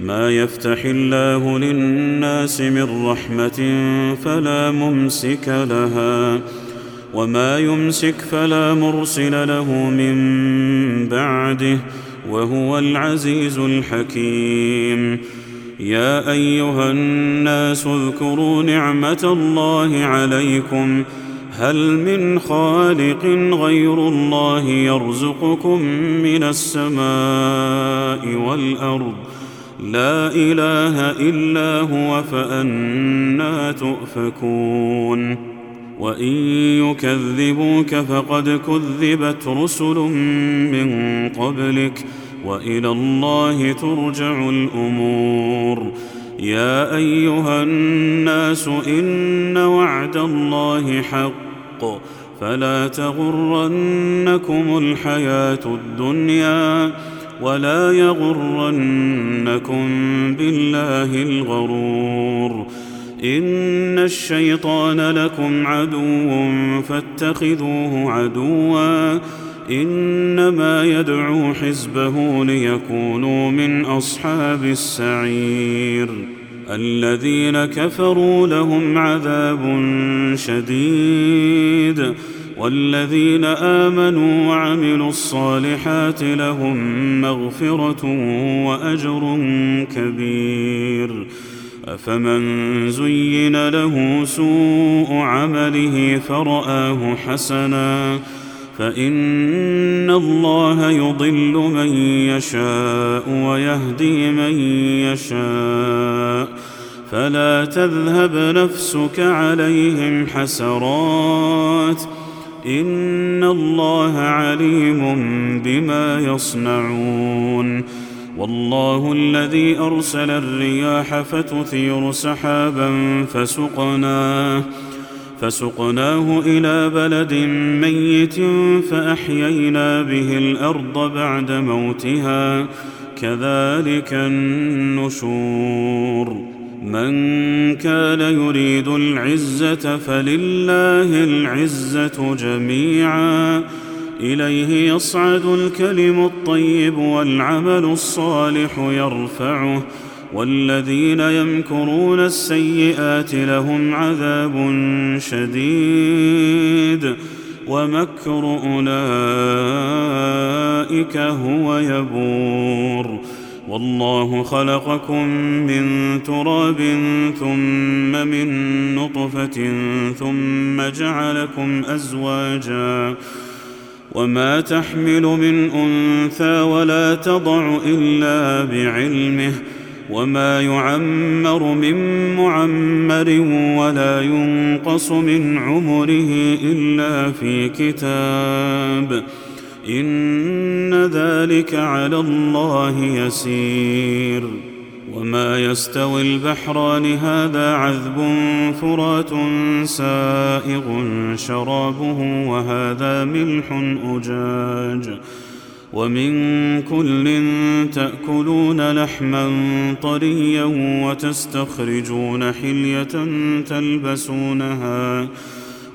ما يفتح الله للناس من رحمة فلا ممسك لها وما يمسك فلا مرسل له من بعده وهو العزيز الحكيم. يا أيها الناس اذكروا نعمة الله عليكم. هل من خالق غير الله يرزقكم من السماء والأرض؟ لا إله إلا هو فأنا تؤفكون. وإن يكذبوك فقد كذبت رسل من قبلك وإلى الله ترجع الأمور. يا أيها الناس إن وعد الله حق. فلا تغرنكم الحياة الدنيا. ولا يغرنكم بالله الغرور. إن الشيطان لكم عدو فاتخذوه عدوا. إنما يدعو حزبه ليكونوا من أصحاب السعير. الذين كفروا لهم عذاب شديد. والذين آمنوا وعملوا الصالحات لهم مغفرة وأجر كبير. أفمن زين له سوء عمله فرآه حسنا. فإن الله يضل من يشاء ويهدي من يشاء. فلا تذهب نفسك عليهم حسرات. ان الله عليم بما يصنعون والله الذي ارسل الرياح فتثير سحابا فسقناه فسقناه إلى بلد ميت فاحيينا به الأرض بعد موتها كذلك النشور من كان يريد العزة فلله العزة جميعا. إليه يصعد الكلم الطيب والعمل الصالح يرفعه. والذين يمكرون السيئات لهم عذاب شديد. ومكر أولئك هو يبور. والله خلقكم من تراب ثم من نطفة ثم جعلكم أزواجا وما تحمل من أنثى ولا تضع إلا بعلمه وما يعمر من معمر ولا ينقص من عمره إلا في كتاب إن ذلك على الله يسير. وما يستوي البحران هذا عذب فرات سائغ شرابه وهذا ملح أجاج. ومن كل تأكلون لحما طريا وتستخرجون حلية تلبسونها.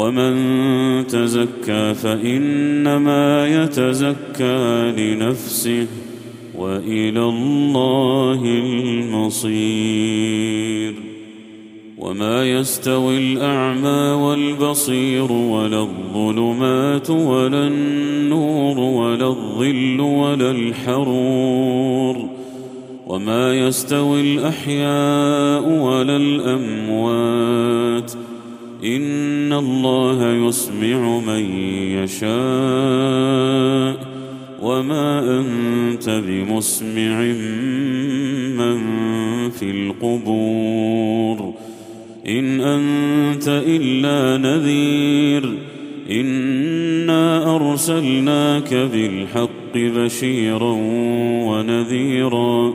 ومن تزكى فإنما يتزكى لنفسه وإلى الله المصير. وما يستوي الأعمى والبصير ولا الظلمات ولا النور ولا الظل ولا الحرور. وما يستوي الأحياء ولا الأموات ان الله يسمع من يشاء وما انت بمسمع من في القبور ان انت الا نذير انا ارسلناك بالحق بشيرا ونذيرا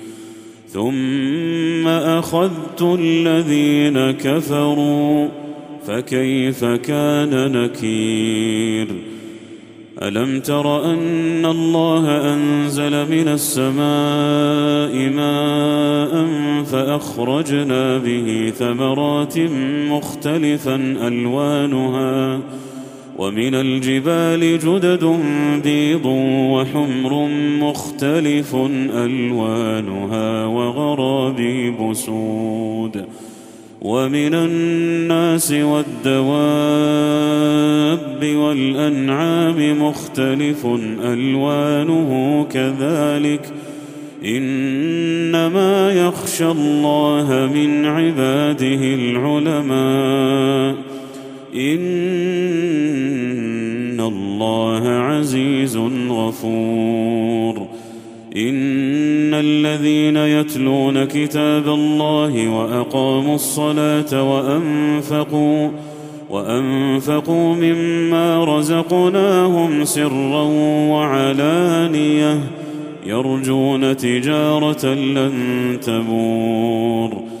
ثم أخذت الذين كفروا فكيف كان نكير؟ ألم تر أن الله أنزل من السماء ماء فأخرجنا به ثمرات مختلفا ألوانها ومن الجبال جدد بيض وحمر مختلف ألوانها وغرابيب سود ومن الناس والدواب والأنعام مختلف ألوانه كذلك إنما يخشى الله من عباده العلماء إن الله عزيز غفور. إن الذين يتلون كتاب الله وأقاموا الصلاة وأنفقوا وأنفقوا مما رزقناهم سرا وعلانية يرجون تجارة لن تبور.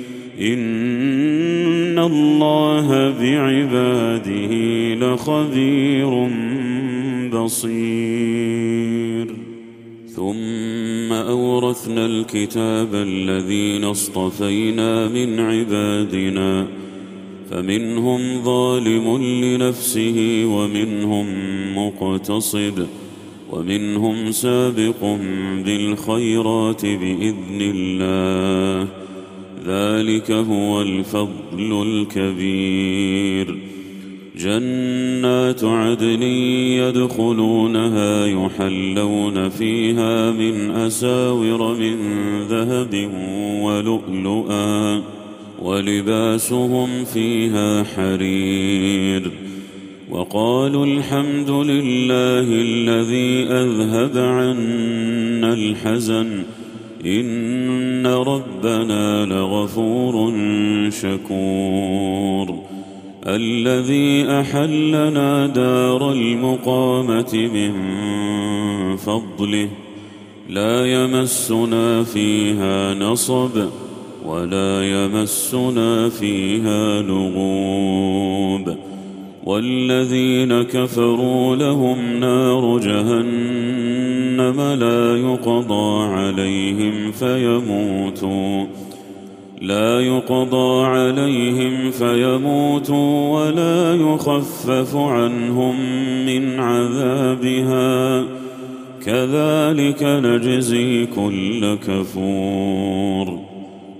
ان الله بعباده لخبير بصير. ثم اورثنا الكتاب الذين اصطفينا من عبادنا فمنهم ظالم لنفسه ومنهم مقتصد ومنهم سابق بالخيرات باذن الله. ذلك هو الفضل الكبير. جنات عدن يدخلونها يحلون فيها من أساور من ذهب ولؤلؤا ولباسهم فيها حرير. وقالوا الحمد لله الذي أذهب عنا الحزن إن ربنا لغفور شكور. الذي أحلنا دار المقامة من فضله لا يمسنا فيها نصب ولا يمسنا فيها لغوب. والذين كفروا لهم نار جهنم. لا يقضى عليهم فيموتوا. لا يقضى عليهم فيموتوا ولا يخفف عنهم من عذابها. كذلك نجزي كل كفور.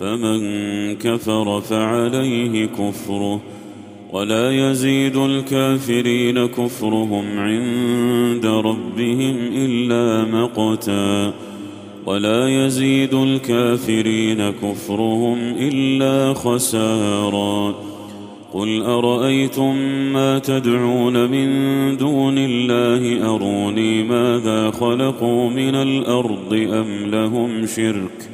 فمن كفر فعليه كفره ولا يزيد الكافرين كفرهم عند ربهم إلا مقتا ولا يزيد الكافرين كفرهم إلا خسارا قل أرأيتم ما تدعون من دون الله أروني ماذا خلقوا من الأرض أم لهم شرك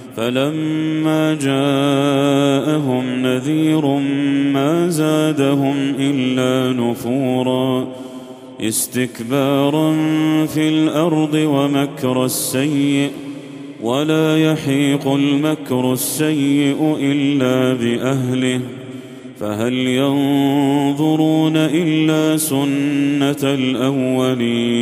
فلما جاءهم نذير ما زادهم إلا نفورا استكبارا في الأرض ومكر السيء ولا يحيق المكر السيء إلا بأهله فهل ينظرون إلا سنة الأولين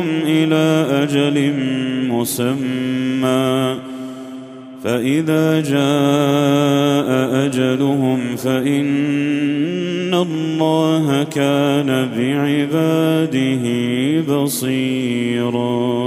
أجل مسمى. فإذا جاء أجلهم فإن الله كان بعباده بصيرا.